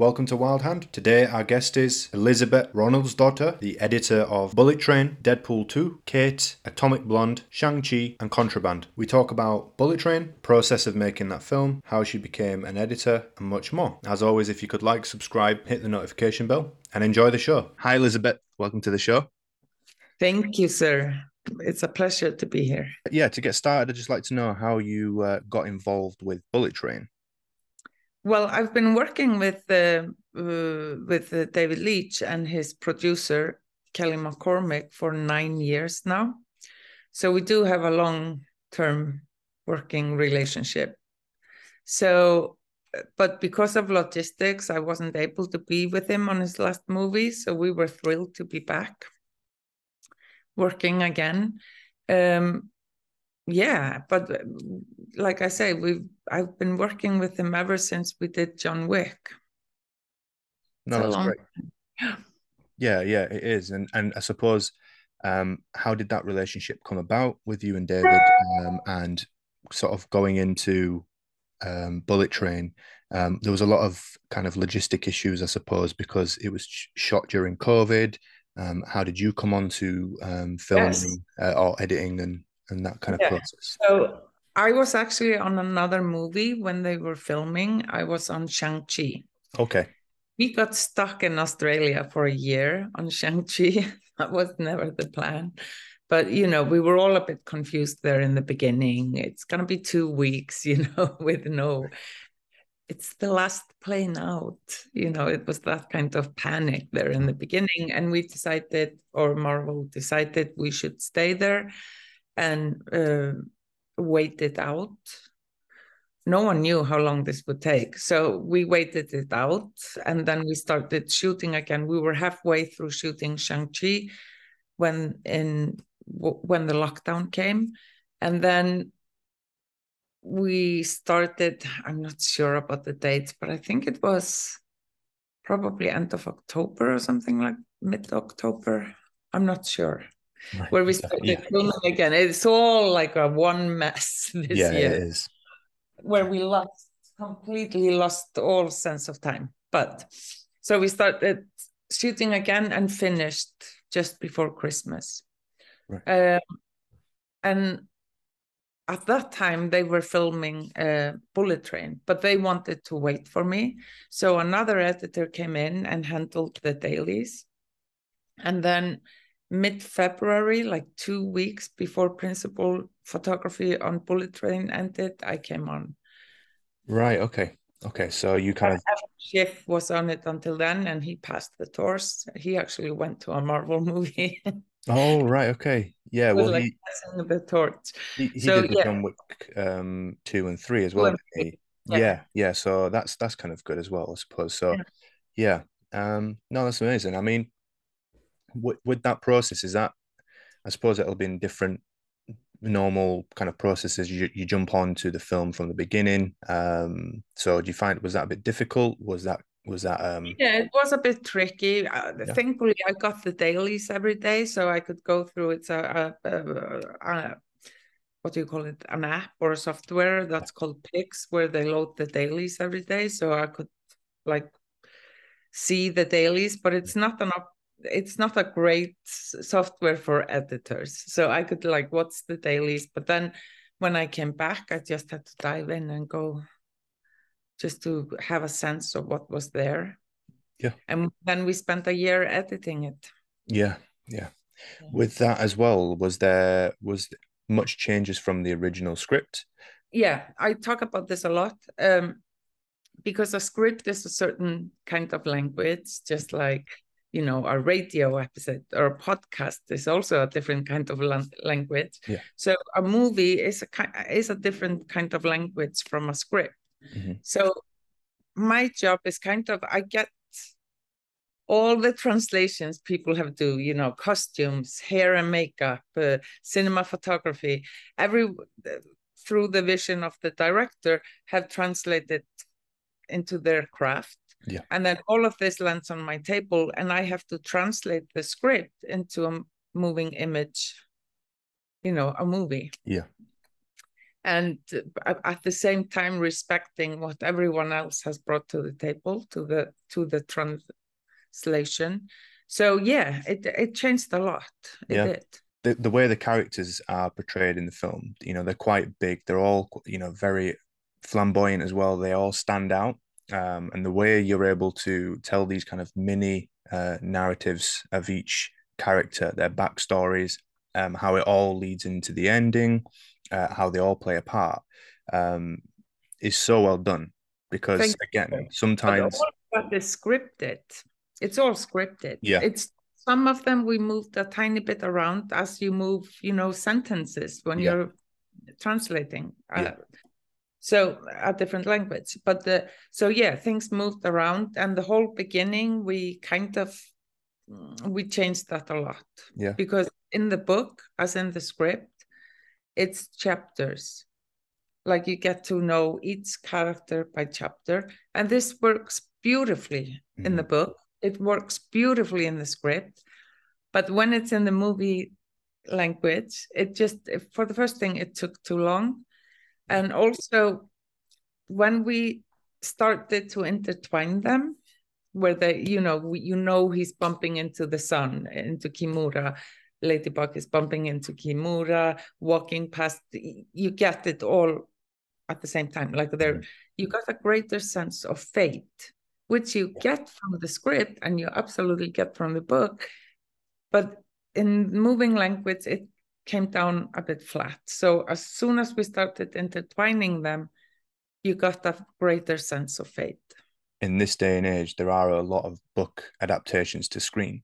Welcome to Wild Hand. Today, our guest is Elísabet Ronaldsdóttir, the editor of Bullet Train, Deadpool 2, Kate, Atomic Blonde, Shang-Chi, and Contraband. We talk about Bullet Train, process of making that film, how she became an editor, and much more. As always, if you could like, subscribe, hit the notification bell, and enjoy the show. Hi, Elísabet. Welcome to the show. Thank you, sir. It's a pleasure to be here. Yeah, to get started, I'd just like to know how you uh, got involved with Bullet Train. Well, I've been working with uh, uh, with uh, David Leitch and his producer Kelly McCormick for nine years now, so we do have a long term working relationship. So, but because of logistics, I wasn't able to be with him on his last movie. So we were thrilled to be back working again. Um, yeah, but uh, like I say, we've I've been working with him ever since we did John Wick. No, that's long... great. Yeah, yeah, it is, and and I suppose, um, how did that relationship come about with you and David, um, and sort of going into um, Bullet Train? Um, there was a lot of kind of logistic issues, I suppose, because it was shot during COVID. Um, how did you come on to um, filming yes. uh, or editing and and that kind of yeah. process? So I was actually on another movie when they were filming. I was on Shang-Chi. Okay. We got stuck in Australia for a year on Shang-Chi. that was never the plan. But, you know, we were all a bit confused there in the beginning. It's going to be two weeks, you know, with no, it's the last plane out. You know, it was that kind of panic there in the beginning. And we decided, or Marvel decided, we should stay there and uh, wait it out. No one knew how long this would take. So we waited it out and then we started shooting again. We were halfway through shooting Shang-Chi when in when the lockdown came. And then we started, I'm not sure about the dates, but I think it was probably end of October or something like mid October. I'm not sure right. where we started yeah. filming again. It's all like a one mess this yeah, year. it is. Where we lost completely lost all sense of time. But so we started shooting again and finished just before Christmas. Right. Um, and at that time they were filming uh, bullet train but they wanted to wait for me so another editor came in and handled the dailies and then mid February, like two weeks before principal photography on Bullet Train ended, I came on. Right. Okay. Okay. So you kind of Schiff was on it until then, and he passed the torch. He actually went to a Marvel movie. oh right. Okay. Yeah. Well, like he passing the torch. He, he so, did the yeah. John Wick um, two and three as well. Yeah. yeah. Yeah. So that's that's kind of good as well, I suppose. So yeah. yeah. Um. No, that's amazing. I mean with, with that process is that i suppose it'll be in different normal kind of processes you, you jump onto the film from the beginning. Um so do you find was that a bit difficult? Was that was that um yeah it was a bit tricky. Uh, yeah. thankfully i got the dailies every day so i could go through it's a, a, a, a what do you call it? An app or a software that's called pix where they load the dailies every day so i could like see the dailies but it's not an up it's not a great software for editors. So I could like, what's the dailies? But then when I came back, I just had to dive in and go just to have a sense of what was there. Yeah. And then we spent a year editing it. Yeah. Yeah. yeah. With that as well, was there was much changes from the original script? Yeah, I talk about this a lot. Um, because a script is a certain kind of language, just like you know a radio episode or a podcast is also a different kind of language yeah. so a movie is a kind is a different kind of language from a script mm-hmm. so my job is kind of i get all the translations people have to you know costumes hair and makeup uh, cinema photography every through the vision of the director have translated into their craft yeah. And then all of this lands on my table, and I have to translate the script into a moving image, you know, a movie. Yeah. and uh, at the same time respecting what everyone else has brought to the table to the to the translation so yeah it it changed a lot it yeah. did the, the way the characters are portrayed in the film you know they're quite big they're all you know very flamboyant as well they all stand out um, and the way you're able to tell these kind of mini uh, narratives of each character their backstories um, how it all leads into the ending uh, how they all play a part um, is so well done because Thank again you. sometimes but the scripted it's all scripted yeah it's some of them we moved a tiny bit around as you move you know sentences when yeah. you're translating uh, yeah. So a different language but the so yeah things moved around and the whole beginning we kind of we changed that a lot yeah because in the book as in the script it's chapters like you get to know each character by chapter and this works beautifully mm-hmm. in the mm-hmm. book it works beautifully in the script but when it's in the movie language it just for the first thing it took too long and also when we started to intertwine them where they you know you know he's bumping into the sun into kimura. Ladybug is bumping into kimura walking past you get it all at the same time. Like there mm-hmm. you got a greater sense of fate which you get from the script and you absolutely get from the book. But in moving language it came down a bit flat so as soon as we started intertwining them you got a greater sense of fate in this day and age, there are a lot of book adaptations to screen.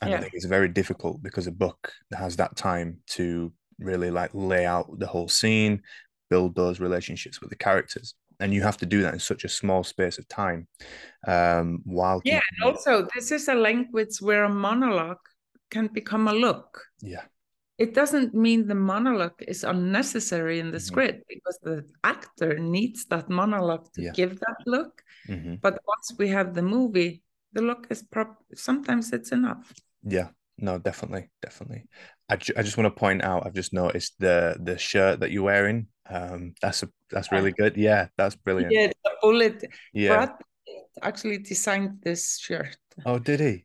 And yeah. I think it's very difficult because a book has that time to really like lay out the whole scene, build those relationships with the characters. And you have to do that in such a small space of time. Um, while yeah, and also this is a language where a monologue can become a look. Yeah it doesn't mean the monologue is unnecessary in the mm-hmm. script because the actor needs that monologue to yeah. give that look. Mm-hmm. But once we have the movie, the look is prop. Sometimes it's enough. Yeah, no, definitely, definitely. I, ju- I just want to point out. I've just noticed the the shirt that you're wearing. Um, that's a that's really good. Yeah, that's brilliant. Yeah, the bullet. Yeah, Brad actually designed this shirt. Oh, did he?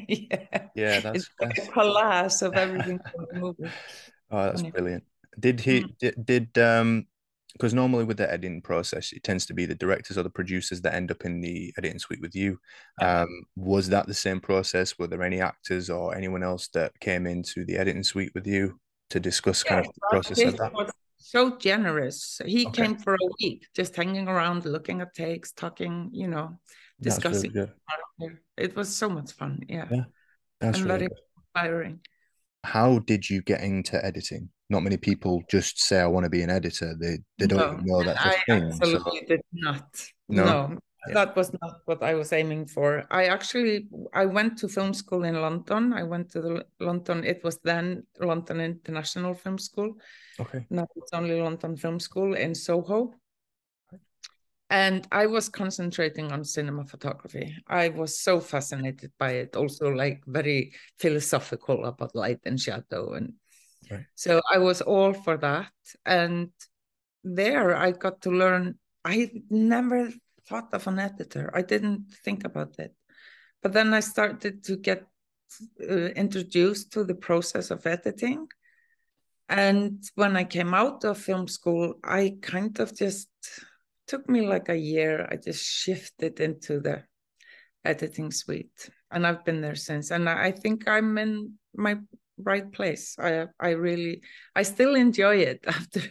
yeah, yeah, that's, it's like that's... a collage of everything from the movie. Oh, that's brilliant. Did he mm. did, did um because normally with the editing process, it tends to be the directors or the producers that end up in the editing suite with you. Um, was that the same process? Were there any actors or anyone else that came into the editing suite with you to discuss yeah, kind of the process of that? so generous. He okay. came for a week, just hanging around, looking at takes, talking, you know, discussing. Really it was so much fun. Yeah. Yeah. That's and really very good. inspiring. How did you get into editing? Not many people just say I want to be an editor. They they don't no, even know that's a I thing. Absolutely so. did not. No. no. Yeah. That was not what I was aiming for. I actually I went to film school in London. I went to the London. It was then London International Film School. Okay. Now it's only London Film School in Soho and I was concentrating on cinema photography. I was so fascinated by it, also like very philosophical about light and shadow. And right. so I was all for that. And there I got to learn, I never thought of an editor, I didn't think about it. But then I started to get uh, introduced to the process of editing. And when I came out of film school, I kind of just took me like a year. I just shifted into the editing suite, and I've been there since. And I think I'm in my right place. I I really I still enjoy it after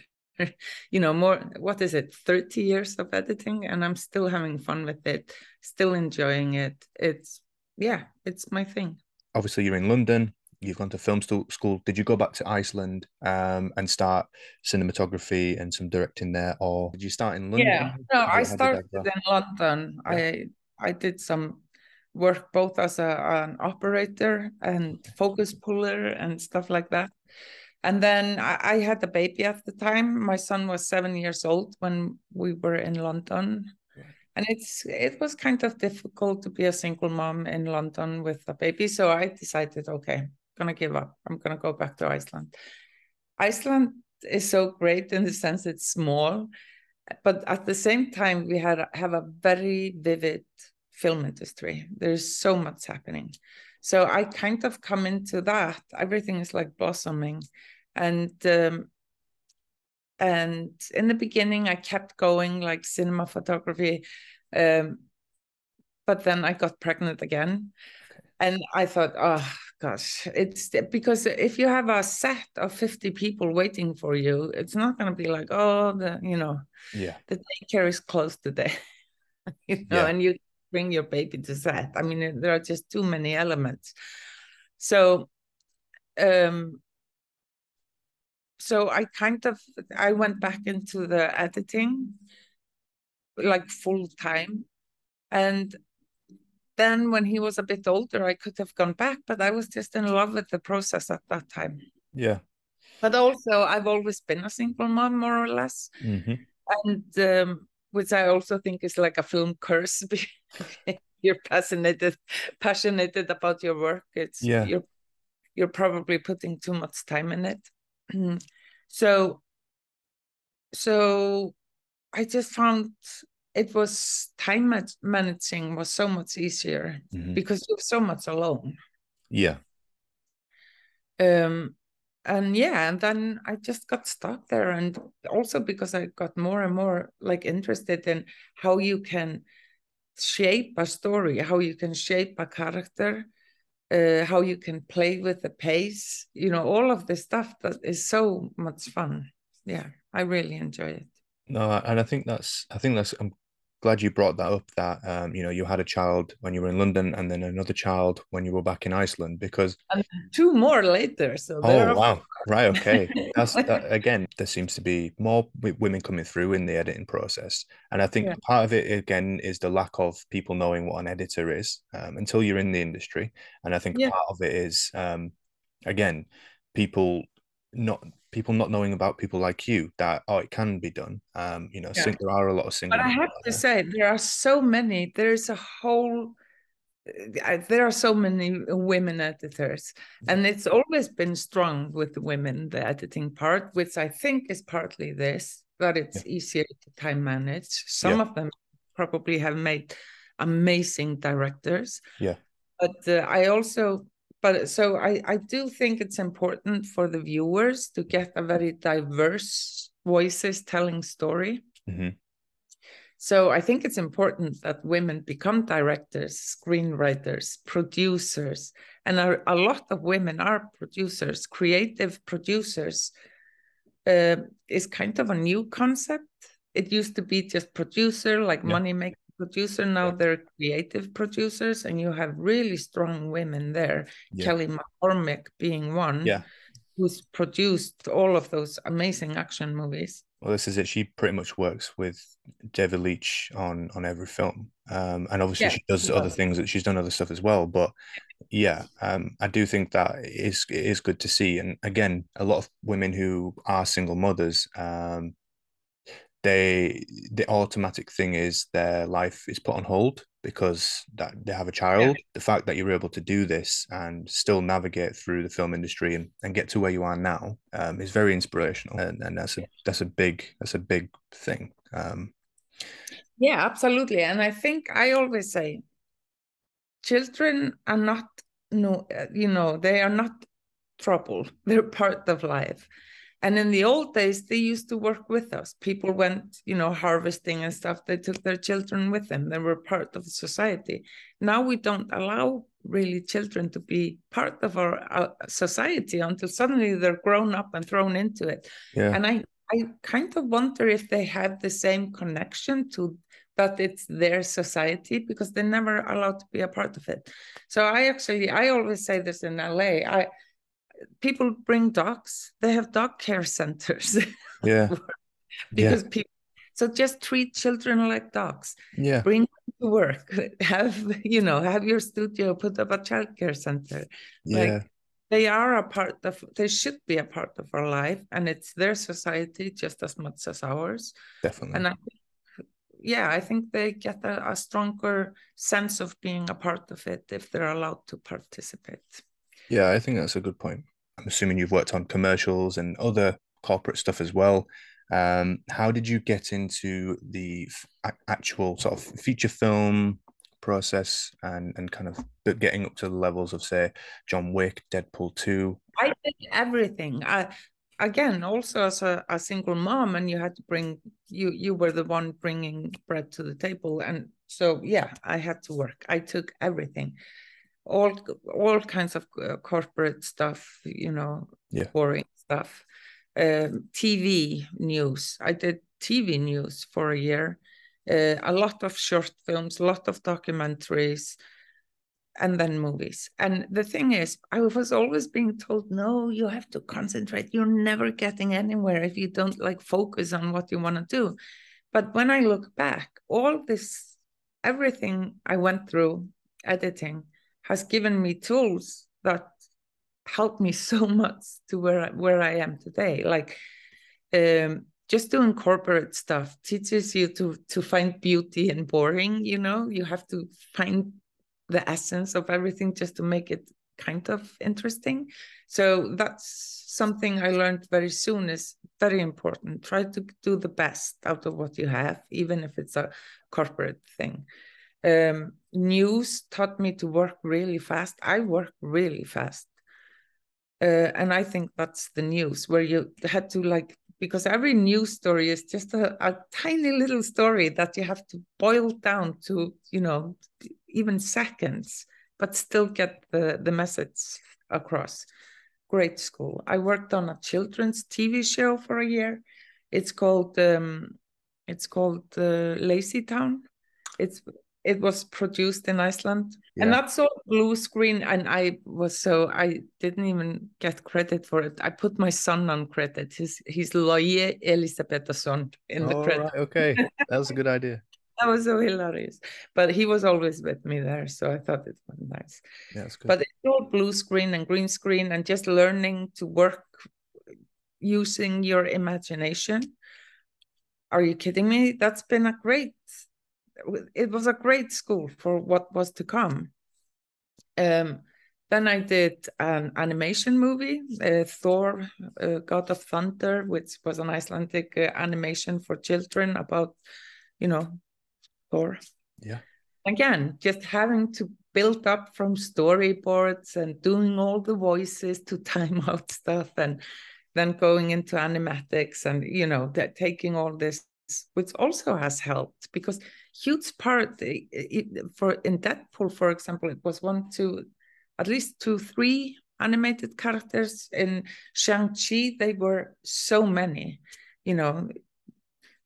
you know more what is it 30 years of editing and i'm still having fun with it still enjoying it it's yeah it's my thing obviously you're in london you've gone to film school. Did you go back to Iceland um, and start cinematography and some directing there, or did you start in London? Yeah, no, I started in London. Yeah. I I did some work both as a, an operator and focus puller and stuff like that. And then I, I had a baby at the time. My son was seven years old when we were in London and it's it was kind of difficult to be a single mom in london with a baby so i decided okay gonna give up. I'm gonna go back to Iceland. Iceland is so great in the sense it's small, but at the same time we had have a very vivid film industry. There's so much happening. So I kind of come into that. Everything is like blossoming, and um, and in the beginning I kept going like cinema photography, um, but then I got pregnant again, and I thought, oh gosh, it's because if you have a set of fifty people waiting for you, it's not going to be like, oh, the you know, yeah, the daycare is closed today, you know, yeah. and you bring your baby to set. I mean, there are just too many elements. So, um, so I kind of I went back into the editing, like full time, and then when he was a bit older, I could have gone back, but I was just in love with the process at that time. Yeah. But also, I've always been a single mom, more or less, mm-hmm. and um, which I also think is like a film curse. you're passionate, passionate about your work. It's yeah. you're you're probably putting too much time in it. so so I just found it was time managing was so much easier mm-hmm. because you're so much alone. Yeah. Um and yeah and then i just got stuck there and also because i got more and more like interested in how you can shape a story how you can shape a character uh, how you can play with the pace you know all of this stuff that is so much fun yeah i really enjoy it no and i think that's i think that's i'm glad you brought that up that um, you know you had a child when you were in London and then another child when you were back in Iceland because and two more later so oh wow. right okay. That's that, again there seems to be more women coming through in the editing process. And I think yeah. part of it again is the lack of people knowing what an editor is um, until you're in the industry. And I think yeah. part of it is um, again people not people not knowing about people like you that oh it can be done um you know yeah. there are a lot of single but i have to there. say there are so many there's a whole uh, there are so many women editors and it's always been strong with women the editing part which i think is partly this that it's yeah. easier to time manage some yeah. of them probably have made amazing directors yeah but uh, i also but so I, I do think it's important for the viewers to get a very diverse voices telling story. Mm-hmm. So I think it's important that women become directors, screenwriters, producers, and a, a lot of women are producers, creative producers. Uh, is kind of a new concept. It used to be just producer, like yeah. money maker producer now yeah. they're creative producers and you have really strong women there yeah. kelly mccormick being one yeah. who's produced all of those amazing action movies. Well this is it. She pretty much works with david leitch on on every film. Um and obviously yeah, she does other things that she's done other stuff as well but yeah um i do think that is is good to see. And again a lot of women who are single mothers um they the automatic thing is their life is put on hold because that they have a child. The fact that you're able to do this and still navigate through the film industry and, and get to where you are now um, is very inspirational, and, and that's a that's a big that's a big thing. Um, yeah, absolutely, and I think I always say, children are not no, you know, they are not trouble. They're part of life and in the old days, they used to work with us. People went, you know, harvesting and stuff. They took their children with them. They were part of society. Now we don't allow really children to be part of our uh, society until suddenly they're grown up and thrown into it. Yeah. And I, I kind of wonder if they have the same connection to that it's their society because they're never allowed to be a part of it. So I actually, I always say this in LA. I people bring dogs. They have dog care centers. Yeah. because yeah. people so just treat children like dogs. Yeah. Bring them to work. Have you know, have your studio put up a childcare center. Yeah. Like, they are a part of they should be a part of our life and it's their society just as much as ours. Definitely. And I yeah, I think they get a, a stronger sense of being a part of it if they're allowed to participate. Yeah, I think that's a good point. I'm assuming you've worked on commercials and other corporate stuff as well. Um, how did you get into the actual sort of feature film process and and kind of getting up to the levels of say John Wick, Deadpool two? I did everything. I again also as a, a single mom and you had to bring you you were the one bringing bread to the table and so yeah i had to work i took everything all all kinds of uh, corporate stuff you know yeah. boring stuff. Um, tv news. I did tv news for a year. Uh, a lot of short films a lot of documentaries and then movies. And the thing is i was always being told no you have to concentrate. You're never getting anywhere if you don't like focus on what you want to do. But when i look back all this everything i went through editing has given me tools that help me so much to where I, where I am today. Like um, just doing corporate stuff teaches you to to find beauty in boring. You know, you have to find the essence of everything just to make it kind of interesting. So that's something I learned very soon is very important. Try to do the best out of what you have, even if it's a corporate thing. Um, news taught me to work really fast. I work really fast. Uh, and I think that's the news where you had to like, because every news story is just a, a tiny little story that you have to boil down to, you know, even seconds, but still get the, the message across. Great school. I worked on a children's TV show for a year. It's called um, it's called uh, Lazy Town. It's it was produced in Iceland. Yeah. And that's all blue screen. And I was so I didn't even get credit for it. I put my son on credit. He's he's Loye Elisabethson in the credit. Right, okay. That was a good idea. that was so hilarious. But he was always with me there. So I thought it was nice. Yeah, that's good. But it's all blue screen and green screen and just learning to work using your imagination. Are you kidding me? That's been a great it was a great school for what was to come. Um, then I did an animation movie, uh, Thor, uh, God of Thunder, which was an Icelandic uh, animation for children about, you know, Thor. Yeah. Again, just having to build up from storyboards and doing all the voices to time out stuff and then going into animatics and, you know, that taking all this, which also has helped because huge part it, for in Deadpool, for example, it was one, two, at least two, three animated characters. In Shang-Chi, they were so many, you know,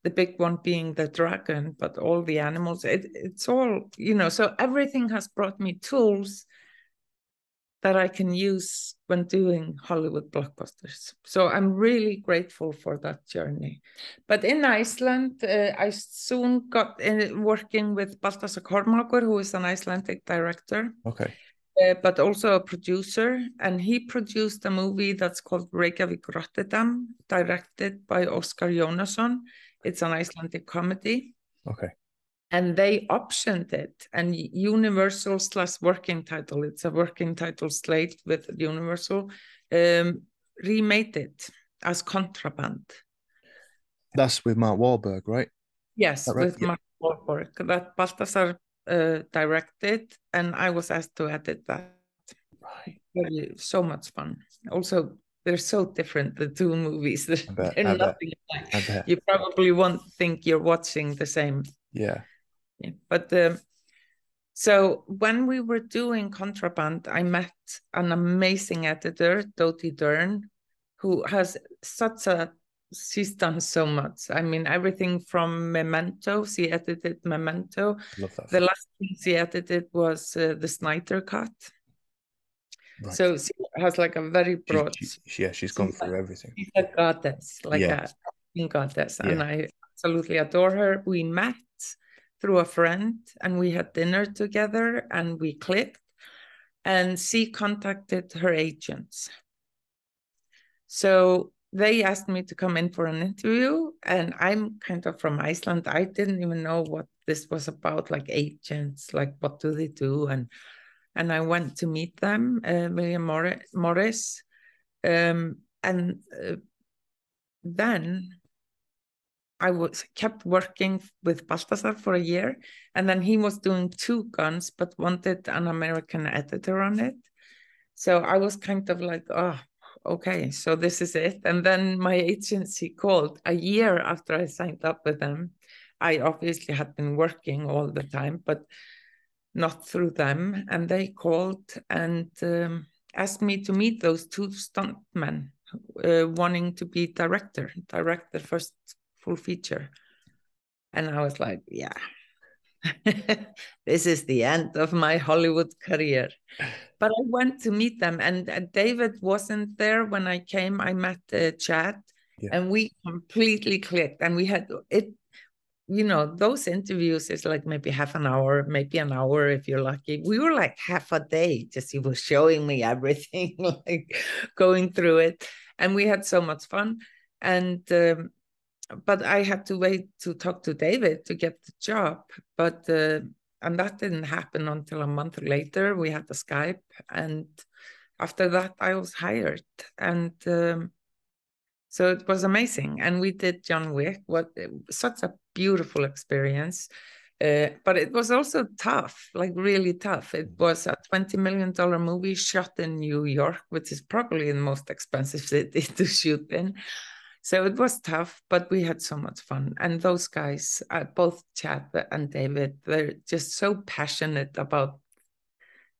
the big one being the dragon, but all the animals, it, it's all, you know, so everything has brought me tools that I can use when doing Hollywood blockbusters. So I'm really grateful for that journey. But in Iceland, uh, I soon got in working with Baltasar Kormákur, who is an Icelandic director. Okay. Uh, but also a producer, and he produced a movie that's called Reykjavík Rotterdam, directed by Óskar Jónasson. It's an Icelandic comedy. Okay and they optioned it. And universal slash working title it's a working title slate with universal um, remade it as contraband. That's with mark Wahlberg, right? Yes right? with yeah. mark Wahlberg. that baltasar uh, directed and i was asked to edit that. Right. so much fun. Also they're so different the two movies. They're, bet, nothing like you probably won't think you're watching the same. Yeah yeah. But um, so when we were doing Contraband, I met an amazing editor, Dody Dorn, who has such a she's done so much. I mean, everything from Memento. She edited Memento. The last thing she edited was uh, the Snyder Cut. Right. So she has like a very broad. She, she, yeah, she's gone through everything. She's a goddess, like yeah. a goddess, yeah. and I absolutely adore her. We met through a friend and we had dinner together and we clicked and she contacted her agents. So they asked me to come in for an interview and i'm kind of from iceland. I didn't even know what this was about like agents like what do they do? And and i went to meet them uh, william morris, morris um, and uh, then I was kept working with Baltasar for a year, and then he was doing two guns, but wanted an American editor on it. So I was kind of like, oh, okay, so this is it. And then my agency called a year after I signed up with them. I obviously had been working all the time, but not through them. And they called and um, asked me to meet those two stuntmen uh, wanting to be director, direct the first full feature. And I was like, yeah, this is the end of my Hollywood career. But I went to meet them, and David wasn't there when I came. I met uh, Chad, yeah. and we completely clicked. And we had it, you know, those interviews is like maybe half an hour, maybe an hour if you're lucky. We were like half a day, just he was showing me everything, like going through it, and we had so much fun. And um, but I had to wait to talk to David to get the job. But uh, and that didn't happen until a month later. We had the Skype, and after that, I was hired, and um, so it was amazing. And we did John Wick. What such a beautiful experience. Uh, but it was also tough, like really tough. It was a $20 million movie shot in New York, which is probably the most expensive city to shoot in. So it was tough, but we had so much fun. And those guys, uh, both Chad and David, they're just so passionate about,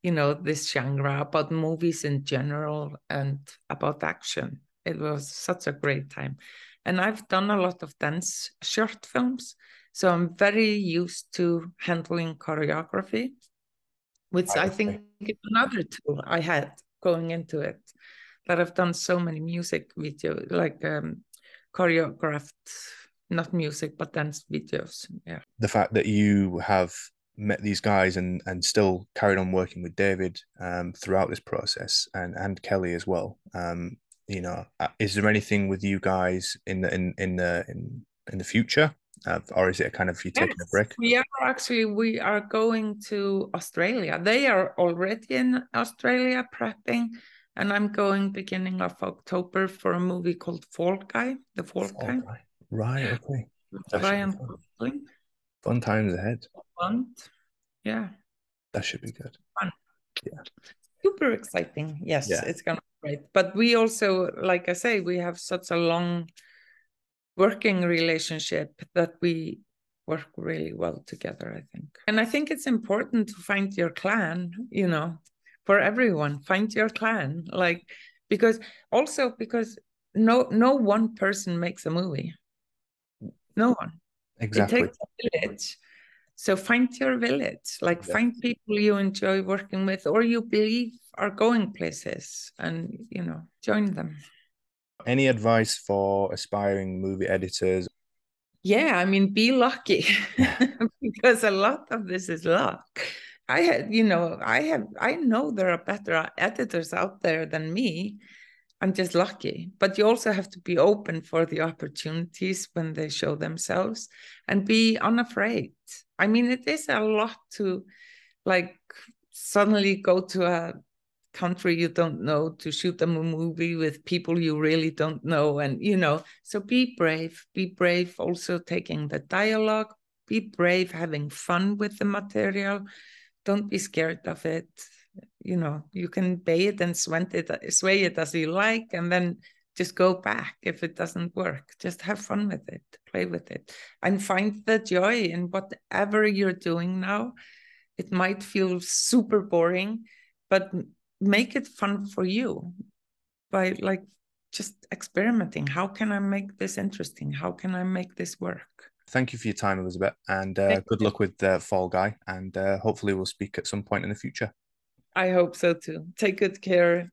you know, this genre, about movies in general, and about action. It was such a great time. And I've done a lot of dance short films. So I'm very used to handling choreography, which I, I think is another tool I had going into it. That I've done so many music videos, like um, choreographed not music but dance videos yeah. The fact that you have met these guys and and still carried on working with david um, throughout this process and and kelly as well um, you know uh, is there anything with you guys in the in in the in, in the future? Uh, or is it a kind of you taking a break? we are actually we are going to australia. They are already in australia prepping and I'm going beginning of October for a movie called Fall Guy, The Fall, Fall Guy. Guy. Right, okay. Ryan fun. fun times ahead. Fun. Yeah. That should be good. Fun. Yeah. Super exciting. Yes, yeah. it's gonna be great. But we also, like I say, we have such a long working relationship that we work really well together, I think. And I think it's important to find your clan, you know, for everyone. Find your clan like because also because no no one person makes a movie. No one. Exactly. it takes a village. So find your village like yeah. find people you enjoy working with or you believe are going places and you know join them. Any advice for aspiring movie editors? Yeah i mean be lucky. Because a lot of this is luck I had, you know, I have, I know there are better editors out there than me. I'm just lucky. But you also have to be open for the opportunities when they show themselves and be unafraid. I mean, it is a lot to like suddenly go to a country you don't know to shoot a movie with people you really don't know. And, you know, so be brave, be brave also taking the dialogue, be brave having fun with the material don't be scared of it. You know you can pay it and sway it sway it as you like and then just go back if it doesn't work. Just have fun with it play with it and find the joy in whatever you're doing now. It might feel super boring but make it fun for you by like just experimenting. How can i make this interesting? How can i make this work thank you for your time, Elísabet, and uh, good luck with uh, Fall Guy. And uh, hopefully, we'll speak at some point in the future. I hope so too. Take good care.